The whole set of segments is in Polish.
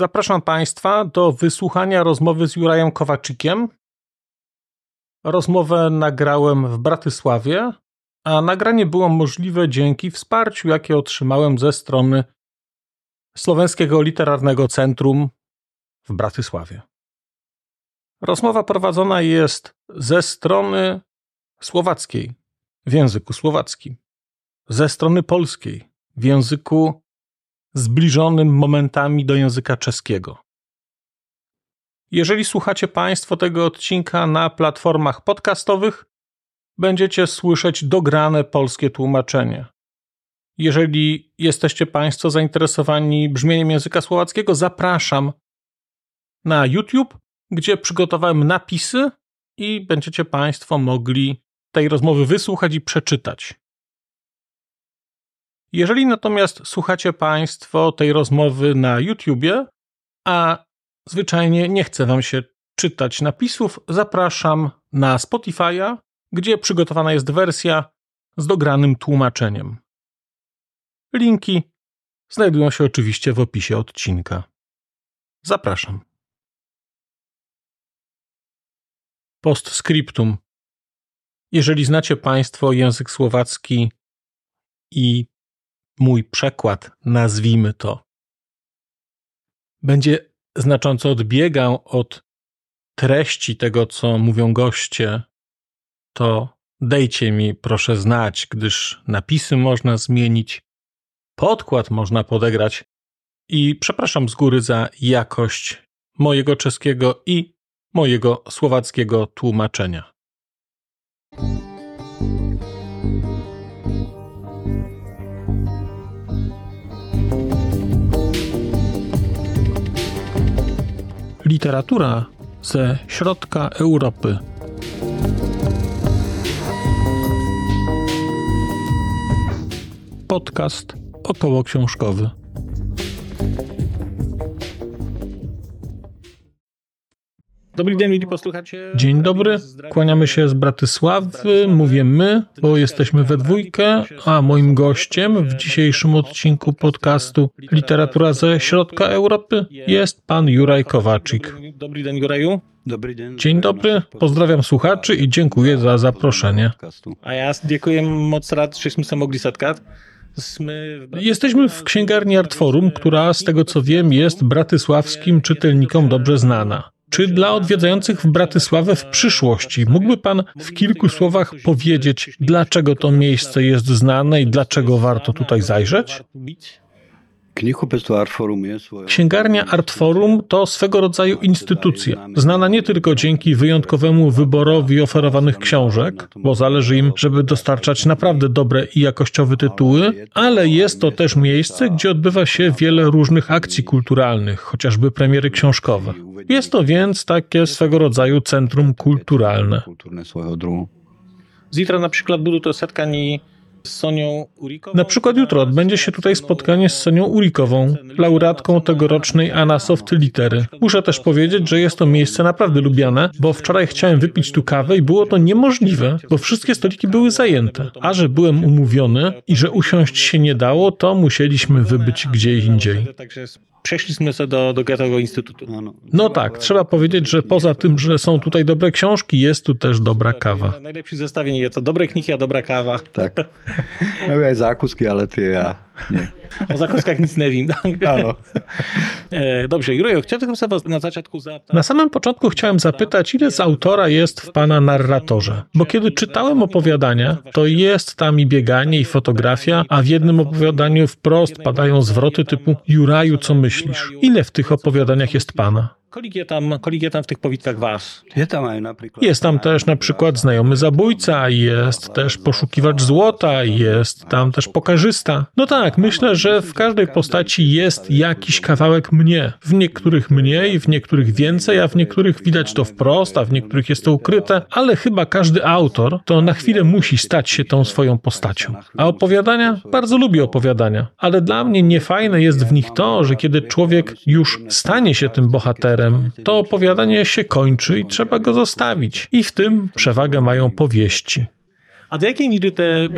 Zapraszam Państwa do wysłuchania rozmowy z Jurajem Kowaczykiem. Rozmowę nagrałem w Bratysławie, a nagranie było możliwe dzięki wsparciu, jakie otrzymałem ze strony Słoweńskiego Literarnego Centrum w Bratysławie. Rozmowa prowadzona jest ze strony słowackiej w języku słowackim, ze strony polskiej w języku zbliżonym momentami do języka czeskiego. Jeżeli słuchacie Państwo tego odcinka na platformach podcastowych, będziecie słyszeć dograne polskie tłumaczenie. Jeżeli jesteście Państwo zainteresowani brzmieniem języka słowackiego, zapraszam na YouTube, gdzie przygotowałem napisy i będziecie Państwo mogli tej rozmowy wysłuchać i przeczytać. Jeżeli natomiast słuchacie Państwo tej rozmowy na YouTubie, a zwyczajnie nie chce Wam się czytać napisów, zapraszam na Spotify'a, gdzie przygotowana jest wersja z dogranym tłumaczeniem. Linki znajdują się oczywiście w opisie odcinka. Zapraszam. Postscriptum. Jeżeli znacie Państwo język słowacki i mój przekład, nazwijmy to, będzie znacząco odbiegał od treści tego, co mówią goście, to dejcie mi proszę znać, gdyż napisy można zmienić, podkład można podegrać i przepraszam z góry za jakość mojego czeskiego i mojego słowackiego tłumaczenia. Literatura ze środka Europy. Podcast około książkowy. Dobry dzień, mili posłuchacie. Dzień dobry, kłaniamy się z Bratysławy, mówię my, bo jesteśmy we dwójkę, a moim gościem w dzisiejszym odcinku podcastu Literatura ze Środka Europy jest pan Juraj Kowaczyk. Dobry dzień, Juraju. Dobry dzień. Dzień dobry, pozdrawiam słuchaczy i dziękuję za zaproszenie. A ja dziękuję moc rad, żeśmy się mogli spotkać. Jesteśmy w księgarni Artforum, która z tego co wiem jest bratysławskim czytelnikom dobrze znana. Czy dla odwiedzających w Bratysławę w przyszłości mógłby Pan w kilku słowach powiedzieć, dlaczego to miejsce jest znane i dlaczego warto tutaj zajrzeć? Księgarnia Artforum to swego rodzaju instytucja, znana nie tylko dzięki wyjątkowemu wyborowi oferowanych książek, bo zależy im, żeby dostarczać naprawdę dobre i jakościowe tytuły, ale jest to też miejsce, gdzie odbywa się wiele różnych akcji kulturalnych, chociażby premiery książkowe. Jest to więc takie swego rodzaju centrum kulturalne. Zitra na przykład budú to Urikową. Na przykład jutro odbędzie się tutaj spotkanie z Sonią Urikową, laureatką tegorocznej Anasoft Litery. Muszę też powiedzieć, że jest to miejsce naprawdę lubiane, bo wczoraj chciałem wypić tu kawę i było to niemożliwe, bo wszystkie stoliki były zajęte. A że byłem umówiony i że usiąść się nie dało, to musieliśmy wybyć gdzie indziej przeszliśmy się do, do tego instytutu. No, no. no tak, trzeba powiedzieć, że poza tym, że są tutaj dobre książki, jest tu też dobra kawa. Najlepsze zestawienie jest to dobre knihy, a dobra kawa. Tak. No zákusky, ale ty ja nie. O zakuskach nic nie wiem. No. Dobrze, Jurejo, chciałbym sobie na początku zapytać... Na samym początku chciałem zapytać, ile z autora jest w pana narratorze? Bo kiedy czytałem opowiadania, to jest tam i bieganie, i fotografia, a w jednym opowiadaniu wprost padają zwroty typu Juraju, co myślisz? Ile w tych opowiadaniach jest pana? Kolik je tam, kolik je tam w tych powitkach was? Jest tam też na przykład znajomy zabójca, jest też poszukiwacz złota, jest tam też pokarzysta. No tak, myślę, że w każdej postaci jest jakiś kawałek mnie. W niektórych mniej, w niektórych więcej, a w niektórych widać to wprost, a w niektórych jest to ukryte, ale chyba każdy autor to na chwilę musi stać się tą swoją postacią. A opowiadania? Bardzo lubię opowiadania, ale dla mnie niefajne jest w nich to, że kiedy człowiek już stanie się tym bohaterem, to opowiadanie się kończy i trzeba go zostawić. I w tym przewagę mają powieści. A do jakiej miry te,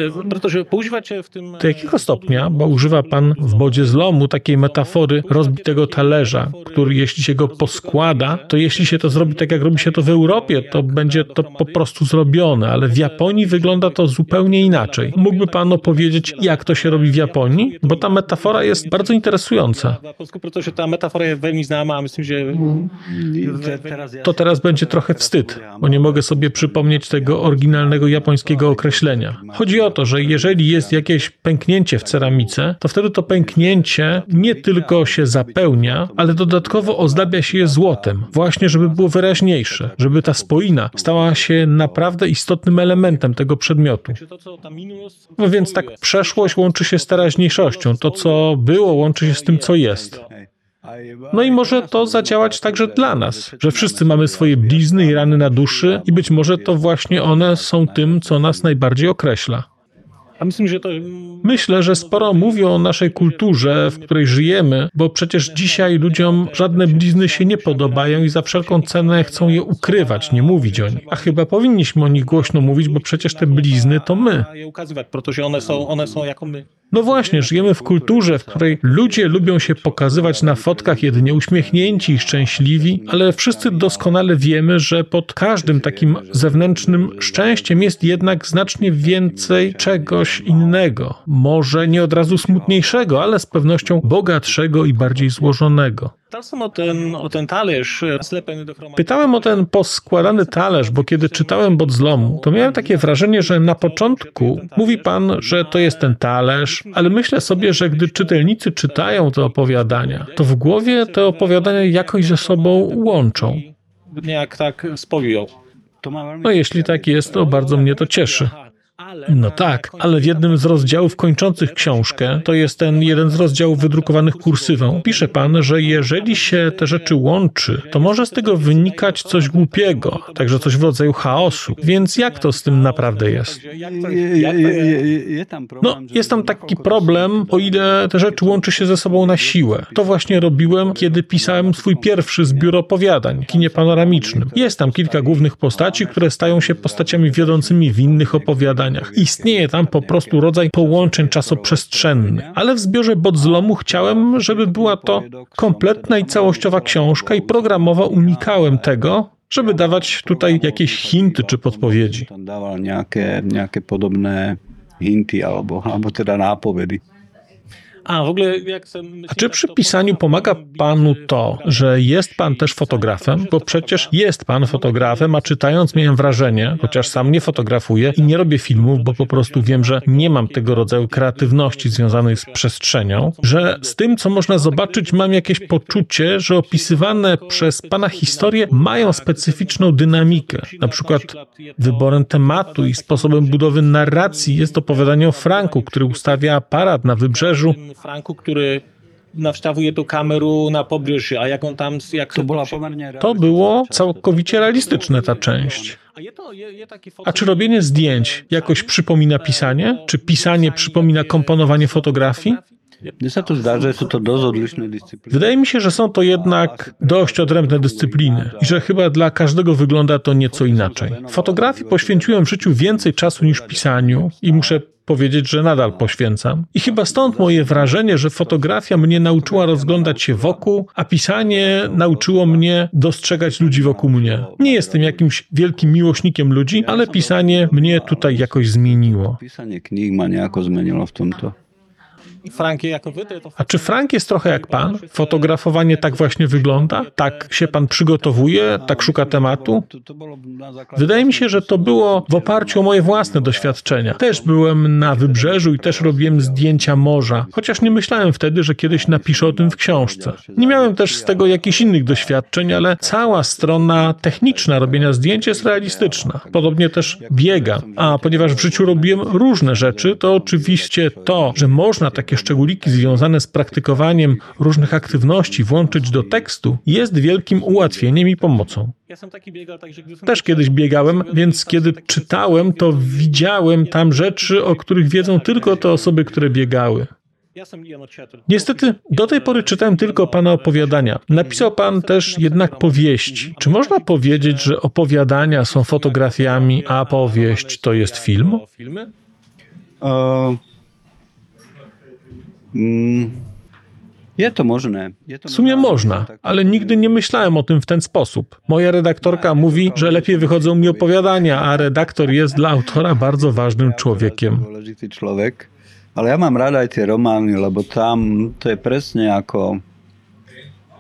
poużywacie w tym... Do jakiego stopnia, bo używa pan w bodzie zlomu takiej metafory rozbitego talerza, który jeśli się go poskłada, to jeśli się to zrobi tak, jak robi się to w Europie, to będzie to po prostu zrobione, ale w Japonii wygląda to zupełnie inaczej. Mógłby pan opowiedzieć, jak to się robi w Japonii? Bo ta metafora jest bardzo interesująca. Ta metafora jest veľmi známa a myslím, że... To teraz będzie trochę wstyd, bo nie mogę sobie przypomnieć tego oryginalnego japońskiego określenia. Chodzi o to, że jeżeli jest jakieś pęknięcie w ceramice, to wtedy to pęknięcie nie tylko się zapełnia, ale dodatkowo ozdabia się je złotem, właśnie żeby było wyraźniejsze, żeby ta spoina stała się naprawdę istotnym elementem tego przedmiotu. No więc tak przeszłość łączy się z teraźniejszością, to co było łączy się z tym, co jest. No i może to zadziałać także dla nas, że wszyscy mamy swoje blizny i rany na duszy i być może to właśnie one są tym, co nas najbardziej określa. Myślę, że sporo mówią o naszej kulturze, w której żyjemy, bo przecież dzisiaj ludziom żadne blizny się nie podobają i za wszelką cenę chcą je ukrywać, nie mówić o nich. A chyba powinniśmy o nich głośno mówić, bo przecież te blizny to my. one są, one są jako my. No właśnie, żyjemy w kulturze, w której ludzie lubią się pokazywać na fotkach jedynie uśmiechnięci szczęśliwi, ale wszyscy doskonale wiemy, że pod każdym takim zewnętrznym szczęściem jest jednak znacznie więcej czegoś innego. Może nie od razu smutniejszego, ale z pewnością bogatszego i bardziej złożonego. Pytałem o ten, chromaty. Pytałem o ten poskładany talerz, bo kiedy czytałem Bod zlomu, to miałem takie wrażenie, że na początku mówi pan, że to jest ten talerz, ale myślę sobie, że gdy czytelnicy czytają te opowiadania, to w głowie te opowiadania jakoś ze sobą łączą. Niejak tak spojują. No jeśli tak jest, to bardzo mnie to cieszy. No tak, ale w jednym z rozdziałów kończących książkę, to jest ten jeden z rozdziałów wydrukowanych kursywą, pisze pan, że jeżeli się te rzeczy łączy, to może z tego wynikać coś głupiego, także coś w rodzaju chaosu. Więc jak to z tym naprawdę jest? No, jest tam taki problem, o ile te rzeczy łączy się ze sobą na siłę. To właśnie robiłem, kiedy pisałem swój pierwszy zbiór opowiadań, kinie panoramicznym. Jest tam kilka głównych postaci, które stają się postaciami wiodącymi w innych opowiadaniach. Istnieje tam po prostu rodzaj połączeń czasoprzestrzennych. Ale w zbiorze Bodzlomu chciałem, żeby była to kompletna i całościowa książka i programowo unikałem tego, żeby dawać tutaj jakieś hinty czy podpowiedzi. Dawał nejaké podobné hinty albo, albo teda nápovedy. A w ogóle jak chcę... A czy przy pisaniu pomaga panu to, że jest pan też fotografem? Bo przecież jest pan fotografem, a czytając miałem wrażenie, chociaż sam nie fotografuję i nie robię filmów, bo po prostu wiem, że nie mam tego rodzaju kreatywności związanej z przestrzenią, że z tym, co można zobaczyć, mam jakieś poczucie, że opisywane przez pana historie mają specyficzną dynamikę. Na przykład wyborem tematu i sposobem budowy narracji jest opowiadanie o Franku, który ustawia aparat na wybrzeżu Franku, który nawstawuje tu kameru na pobrzeżu, a jak on tam... Jak To pomerne To było całkowicie realistyczne, ta część. A, czy robienie zdjęć jakoś przypomina pisanie? Czy pisanie przypomina komponowanie fotografii? Wydaje mi się, że są to jednak dość odrębne dyscypliny i że chyba dla każdego wygląda to nieco inaczej. Fotografii poświęciłem w życiu więcej czasu niż pisaniu i muszę powiedzieć, że nadal poświęcam. I chyba stąd moje wrażenie, że fotografia mnie nauczyła rozglądać się wokół, a pisanie nauczyło mnie dostrzegać ludzi wokół mnie. Nie jestem jakimś wielkim miłośnikiem ludzi, ale pisanie mnie tutaj jakoś zmieniło. Písanie kníh ma nejako zmenilo v tomto. Jako wy, to, A czy Frank jest trochę jak pan? Fotografowanie tak właśnie wygląda? Tak się pan przygotowuje? Tak szuka tematu? Wydaje mi się, że to było w oparciu o moje własne doświadczenia. Też byłem na wybrzeżu i też robiłem zdjęcia morza, chociaż nie myślałem wtedy, że kiedyś napiszę o tym w książce. Nie miałem też z tego jakichś innych doświadczeń, ale cała strona techniczna robienia zdjęć jest realistyczna. Podobnie też biegam. A ponieważ w życiu robiłem różne rzeczy, to oczywiście to, że można takie szczególiki związane z praktykowaniem różnych aktywności włączyć do tekstu, jest wielkim ułatwieniem i pomocą. Też kiedyś biegałem, więc kiedy czytałem, to widziałem tam rzeczy, o których wiedzą tylko te osoby, które biegały. Niestety, do tej pory czytałem tylko pana opowiadania. Napisał pan też jednak powieści. Czy można powiedzieć, że opowiadania są fotografiami, a powieść to jest film? Uh, je to možné. Je to W sumie można, tak- ale nigdy nie myślałem o tym w ten sposób. Moja redaktorka mówi, że lepiej wychodzą mi opowiadania, a redaktor jest dla autora bardzo ważnym człowiekiem. Ale ja mám rád aj tie romány, lebo tam to je presne ako...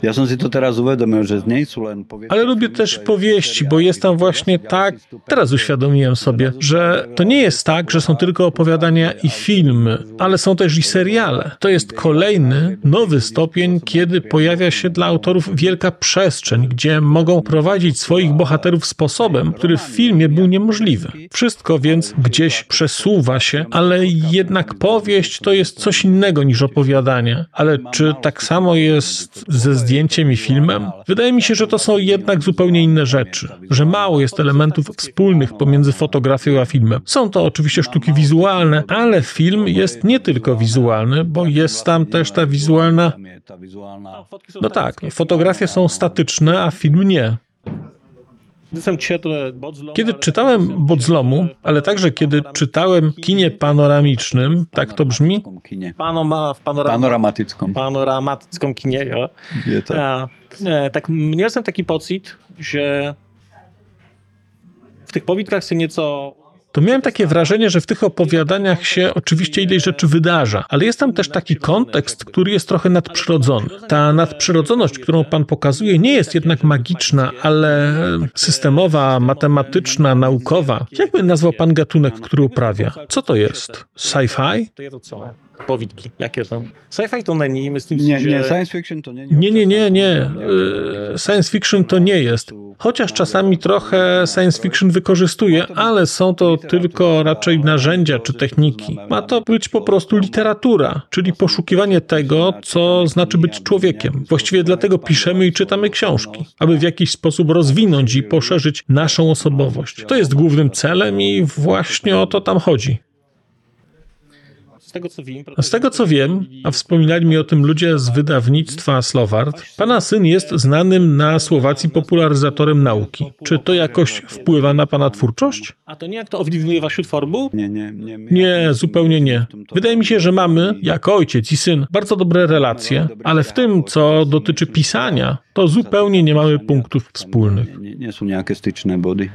Ja som si to teraz uvedomil, že nie poviedky. Ale lubię też powieści, bo jest tam właśnie tak, teraz uświadomiłem sobie, że to nie jest tak, że są tylko opowiadania i filmy, ale są też i seriale. To jest kolejny, nowy stopień, kiedy pojawia się dla autorów wielka przestrzeń, gdzie mogą prowadzić swoich bohaterów sposobem, który w filmie był niemożliwy. Wszystko więc gdzieś przesuwa się, ale jednak powieść to jest coś innego niż opowiadanie. Ale czy tak samo jest ze zdjęciem i filmem? Wydaje mi się, że to są jednak zupełnie inne rzeczy, że mało jest elementów wspólnych pomiędzy fotografią a filmem. Są to oczywiście sztuki wizualne, ale film jest nie tylko wizualny, bo jest tam też ta wizualna. No tak, fotografie są statyczne, a film nie. Kiedy czytałem Bodzlomu, ale także kiedy czytałem kinie panoramicznym, tak to brzmi. Panoma, w kinie. Jo. Je to. A, e, tak miałem taki pocit, że w tych powidkach się nieco to miałem takie wrażenie, że w tych opowiadaniach się oczywiście ileś rzeczy wydarza, ale jest tam też taki kontekst, który jest trochę nadprzyrodzony. Ta nadprzyrodzoność, którą pan pokazuje, nie jest jednak magiczna, ale systemowa, matematyczna, naukowa. Jakby nazwał pan gatunek, który uprawia? Co to jest? Sci-fi? Powidki. Jakie są? Sci-fi to myslím si, Nie, že... nie, science fiction to nie. Nie, nie, nie, nie. Y, Science fiction to nie jest. Chociaż czasami trochę science fiction wykorzystuje, ale są to tylko raczej narzędzia czy techniki. Ma to być po prostu literatura, czyli poszukiwanie tego, co znaczy być człowiekiem. Właściwie dlatego piszemy i czytamy książki, aby w jakiś sposób rozwinąć i poszerzyć naszą osobowość. To jest głównym celem i właśnie o to tam chodzi. Z tego co wiem, Z tego co wiem, a wspominali mi o tym ludzie z wydawnictwa Slowart, pana syn jest znanym na Słowacji popularyzatorem nauki. Czy to jakoś wpływa na pana twórczość? A to nie jak to owliwniuje waszą tworbu? Nie, nie, nie. Nie, zupełnie nie. Wydaje mi się, że mamy, jako ojciec i syn, bardzo dobre relacje, ale w tym, co dotyczy pisania, to zupełnie nie mamy punktów wspólnych. Nie, nie sú nejaké styčné body.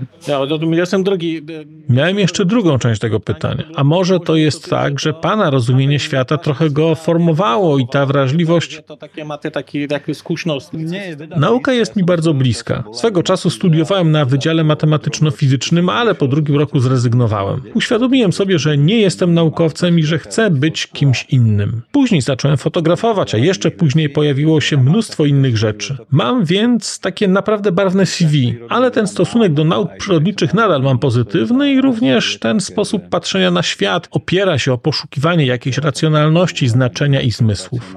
Drogi. Miałem jeszcze drugą część tego pytania. A może to jest tak, że pana rozumienie świata trochę go formowało i ta wrażliwość To takie macie taki, taki skuśność. Nie, veda- Nauka jest mi bardzo bliska. Swego czasu studiowałem na Wydziale Matematyczno-Fizycznym, ale po drugim roku zrezygnowałem. Uświadomiłem sobie, że nie jestem naukowcem i że chcę być kimś innym. Później zacząłem fotografować, a jeszcze później pojawiło się mnóstwo innych rzeczy. Mam więc takie naprawdę barwne CV, ale ten stosunek do nauk przyrodniczych nadal mam pozytywny i również ten sposób patrzenia na świat opiera się o poszukiwanie jakiejś racjonalności, znaczenia i zmysłów.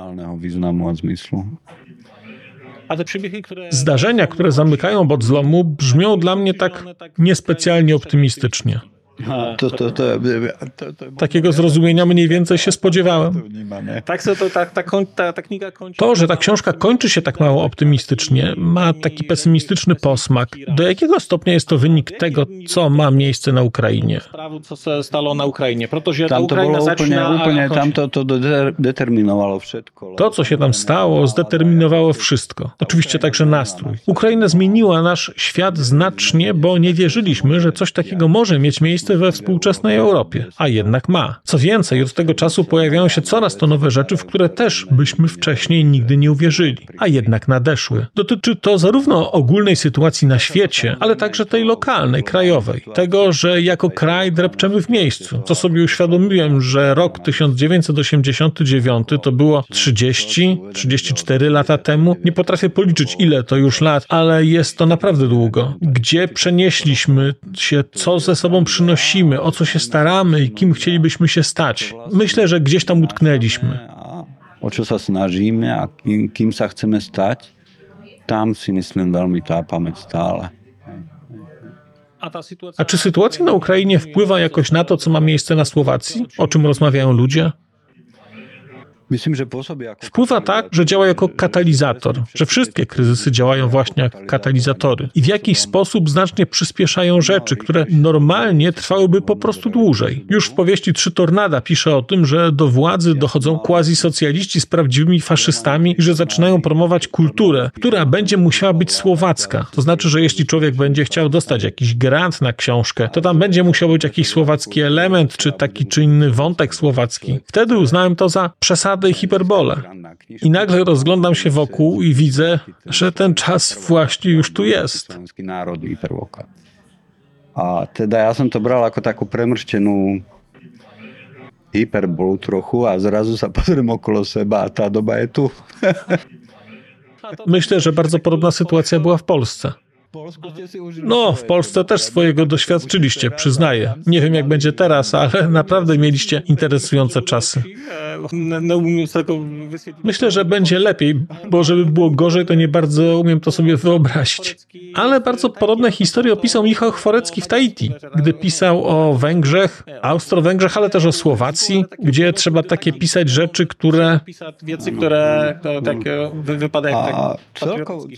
Zdarzenia, które zamykają Bodzlomu, brzmią dla mnie tak niespecjalnie optymistycznie. To, to, to, to, to, Takiego zrozumienia mniej więcej się spodziewałem. Tak, to, ta, ta, koń- ta, ta kniga kończy. To, że ta książka kończy się tak mało optymistycznie, ma taki pesymistyczny posmak. Do jakiego stopnia jest to wynik tego, co ma miejsce na Ukrainie? Co se stalo na Ukrainie. Ta Tam to končí. tam to, to de- determinovalo všetko. To, co się tam stało, zdeterminowało wszystko. Oczywiście także nastrój. Ukraina zmieniła nasz świat znacznie, bo nie wierzyliśmy, że coś takiego może mieć miejsce we współczesnej Europie. A jednak ma. Co więcej, od tego czasu pojawiają się coraz to nowe rzeczy, w które też byśmy wcześniej nigdy nie uwierzyli. A jednak nadeszły. Dotyczy to zarówno ogólnej sytuacji na świecie, ale także tej lokalnej, krajowej. Tego, że jako kraj drepczemy w miejscu. Co sobie uświadomiłem, że rok 1989 to było 30, 34 lata temu. Nie potrafię policzyć ile to już lat, ale jest to naprawdę długo. Gdzie przenieśliśmy się, co ze sobą przynosimy, o co się staramy i kim chcielibyśmy się stać. Myślę, że gdzieś tam utknęliśmy. O čo sa snažíme a sa chceme stať, tam si myslím veľmi tápame stále. A czy sytuacja na Ukrainie wpływa jakoś na to, co ma miejsce na Słowacji? O czym rozmawiają ludzie? Myslím, že pôsobí ako... Wpływa tak, że działa jako katalizator, że wszystkie kryzysy działają właśnie jak katalizatory i w jakiś sposób znacznie przyspieszają rzeczy, które normalnie trwałyby po prostu dłużej. Już w powieści Trzy Tornada pisze o tym, że do władzy dochodzą quasi-socjaliści z prawdziwymi faszystami i że zaczynają promować kulturę, która będzie musiała być słowacka. To znaczy, że jeśli człowiek będzie chciał dostać jakiś grant na książkę, to tam będzie musiał być jakiś słowacki element, czy taki czy inny wątek słowacki. Wtedy uznałem to za przesadę i hiperbolę. I nagle rozglądam się wokół i widzę, że ten czas właśnie już tu jest. A teda ja som to bral ako takú premrštenú hyperbolu trochu a zrazu sa pozriem okolo seba a tá doba je tu. Myślę, że bardzo podobna sytuacja była w Polsce. No, w Polsce też swojego doświadczyliście, przyznaję. Nie wiem, jak będzie teraz, ale naprawdę mieliście interesujące czasy. Myślę, że będzie lepiej, bo żeby było gorzej, to nie bardzo umiem to sobie wyobrazić. Ale bardzo podobne historie opisał Michał Chworecki w Tahiti, gdy pisał o Węgrzech, Austro-Węgrzech, ale też o Słowacji, gdzie trzeba takie pisać rzeczy, które... Które.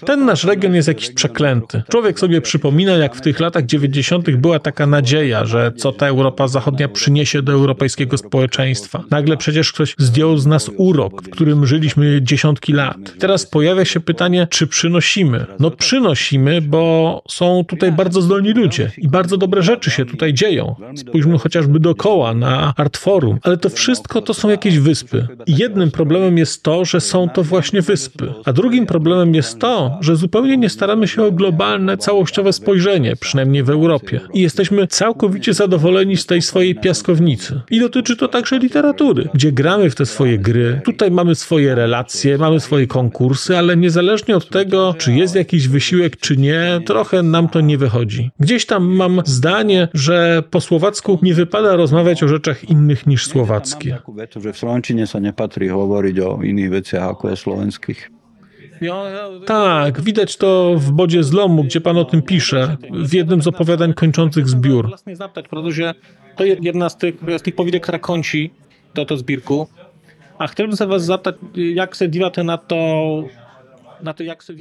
Ten nasz region jest jakiś przeklęty. Człowiek sobie przypomina, jak w tych latach 90. była taka nadzieja, że co ta Europa Zachodnia przyniesie do europejskiego społeczeństwa. Nagle przecież ktoś zdjął z nas urok, w którym żyliśmy dziesiątki lat. Teraz pojawia się pytanie, czy przynosimy? No przynosimy, bo są tutaj bardzo zdolni ludzie i bardzo dobre rzeczy się tutaj dzieją. Spójrzmy chociażby dookoła na Artforum, ale to wszystko to są jakieś wyspy. I jednym problemem jest to, że są to właśnie wyspy, a drugim problemem jest to, że zupełnie nie staramy się o globalne, całościowe spojrzenie, przynajmniej w Europie. I jesteśmy całkowicie zadowoleni z tej swojej piaskownicy. I dotyczy to także literatury, gdzie gramy w te swoje gry. Tutaj mamy swoje relacje, mamy swoje konkursy, ale niezależnie od tego, czy jest jakiś wysiłek, czy nie, trochę nam to nie wychodzi. Gdzieś tam mam zdanie, że po słowacku nie wypada rozmawiać o rzeczach innych niż słowackie. v Slovenčine sa nepatrí hovoriť o iných veciach ako je slovenských. Ja, ja, no, tak, widać to w Bodzie Zlomu, gdzie pan o tym pisze, w jednym z opowiadań kończących zbiór. To jedna z tych, z tych powidek, która kończy to, to zbirku. A chciałbym się was zapytać, jak się dziwacie na to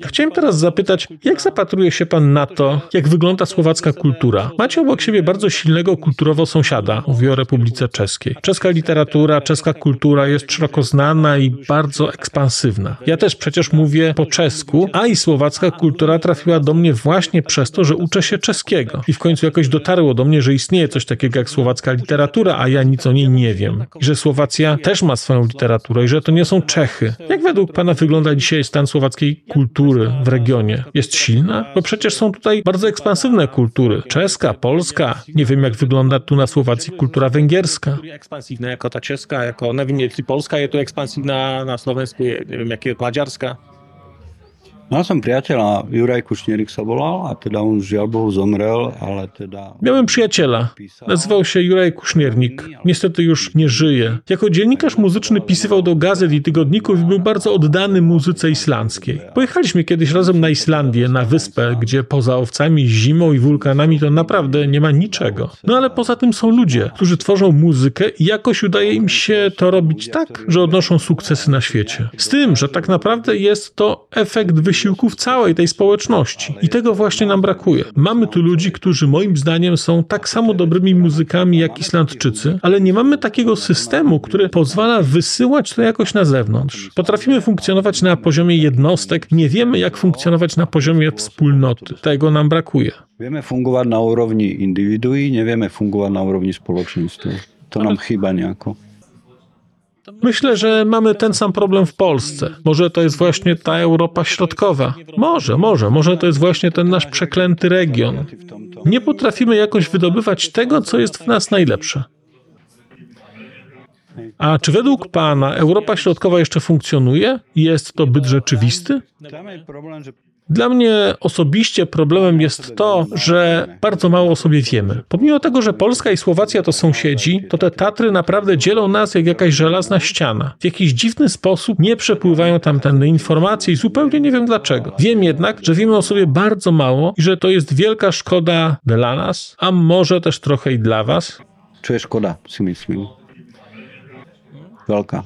Chciałem teraz zapytać, jak zapatruje się pan na to, jak wygląda słowacka kultura? Macie obok siebie bardzo silnego kulturowo sąsiada, mówię o Republice Czeskiej. Czeska literatura, czeska kultura jest szeroko znana i bardzo ekspansywna. Ja też przecież mówię po czesku, a i słowacka kultura trafiła do mnie właśnie przez to, że uczę się czeskiego. I w końcu jakoś dotarło do mnie, że istnieje coś takiego jak słowacka literatura, a ja nic o niej nie wiem. I że Słowacja też ma swoją literaturę i że to nie są Czechy. Jak według pana wygląda dzisiaj stan słowackiej kultury w regionie? Jest silna? Bo przecież są tutaj bardzo ekspansywne kultury. Czeska, polska. Nie wiem, jak wygląda tu na Słowacji kultura węgierska. Ekspansywna jako ta czeska, jako, nie wiem, jeśli polska jest tu ekspansywna na Slovensku, je- nie wiem, jak jest maďarská. Mal som priateľa, Juraj Kušnierik sa volal a teda on žiaľ Bohu zomrel, ale teda... Miałem przyjaciela. Nazywał się Juraj Kuśniernik. Niestety już nie żyje. Jako dziennikarz muzyczny pisywał do gazet i tygodników i był bardzo oddany muzyce islandzkiej. Pojechaliśmy kiedyś razem na Islandię, na wyspę, gdzie poza owcami, zimą i wulkanami to naprawdę nie ma niczego. No ale poza tym są ludzie, którzy tworzą muzykę i jakoś udaje im się to robić tak, że odnoszą sukcesy na świecie. Z tym, że tak naprawdę jest to efekt wysiłków całej tej społeczności. I tego właśnie nam brakuje. Mamy tu ludzi, którzy moim zdaniem są tak samo dobrymi muzykami jak Islandczycy, ale nie mamy takiego systemu, który pozwala wysyłać to jakoś na zewnątrz. Potrafimy funkcjonować na poziomie jednostek, nie wiemy jak funkcjonować na poziomie wspólnoty. Tego nam brakuje. Vieme fungovať na úrovni individuí, nevieme fungovať na úrovni spoločenstva. To nám chýba nejako. Myślę, że mamy ten sam problem w Polsce. Może to jest właśnie ta Europa Środkowa. Może, może, może to jest właśnie ten nasz przeklęty region. Nie potrafimy jakoś wydobywać tego, co jest w nas najlepsze. A czy według Pana Europa Środkowa jeszcze funkcjonuje? Jest to byt rzeczywisty? Dla mnie osobiście problemem jest to, że bardzo mało o sobie wiemy. Pomimo tego, że Polska i Słowacja to sąsiedzi, to te Tatry naprawdę dzielą nas jak jakaś żelazna ściana. W jakiś dziwny sposób nie przepływają tamtędy informacje i zupełnie nie wiem dlaczego. Wiem jednak, że wiemy o sobie bardzo mało i że to jest wielka szkoda dla nas, a może też trochę i dla was. je škoda, si myslím. Veľká.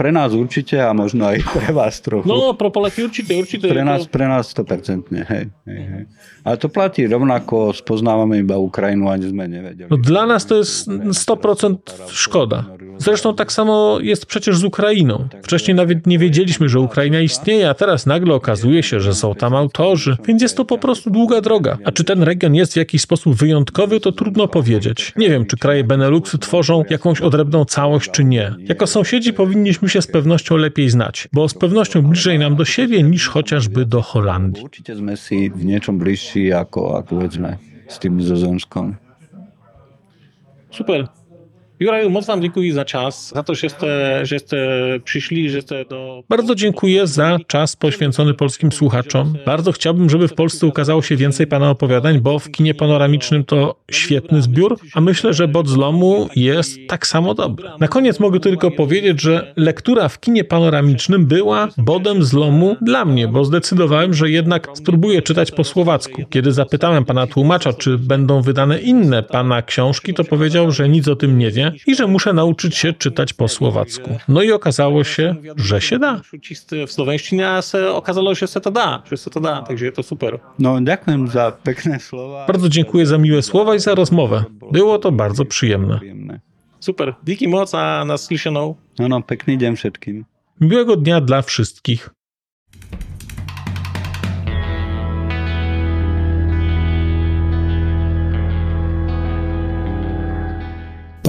Pre nás určite a možno aj pre vás trochu. No, pro Poleky určite, určite. Pre nás, pre nás 100%, hej, hej, hej. Ale to platí rovnako, spoznávame iba Ukrajinu, ani sme nevedeli. No, dla nas to jest 100% szkoda. Zresztą tak samo jest przecież z Ukrainą. Wcześniej nawet nie wiedzieliśmy, że Ukraina istnieje, a teraz nagle okazuje się, że są tam autorzy, więc jest to po prostu długa droga. A czy ten region jest w jakiś sposób wyjątkowy, to trudno powiedzieć. Nie wiem, czy kraje Beneluxu tworzą jakąś odrębną całość, czy nie. Jako sąsiedzi powinniśmy się z pewnością lepiej znać, bo z pewnością bliżej nam do siebie niż chociażby do Holandii. Určite sme si v niečom bližší ako, ako povedzme s tým Nizozemskom. Super. Juraju, moc wam dziękuję za czas, za to, że jeste, że jeste przyszli, że jeste do... Bardzo dziękuję za czas poświęcony polskim słuchaczom. Bardzo chciałbym, żeby w Polsce ukazało się więcej Pana opowiadań, bo w kinie panoramicznym to świetny zbiór, a myślę, że Bot zlomu jest tak samo dobry. Na koniec mogę tylko powiedzieć, że lektura w kinie panoramicznym była bodem zlomu dla mnie, bo zdecydowałem, że jednak spróbuję czytać po słowacku. Kiedy zapytałem Pana tłumacza, czy będą wydane inne Pana książki, to powiedział, że nic o tym nie wie i że muszę nauczyć się czytać po słowacku. No i okazało się, że się da. V slovenštině a se okázalo, že se to dá, že se to dá, takže je to super. No, ďakujem za pekné slova. Bardzo dziękuję za miłe słowa i za rozmowę. Było to bardzo przyjemne. Super, díky moc a naslyšenou. No, no, pekný deň všetkým. Miłego dnia dla wszystkich.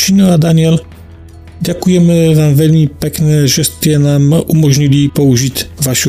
Shino a Daniel, ďakujeme vám veľmi pekne, že ste nám umožnili použiť vašu.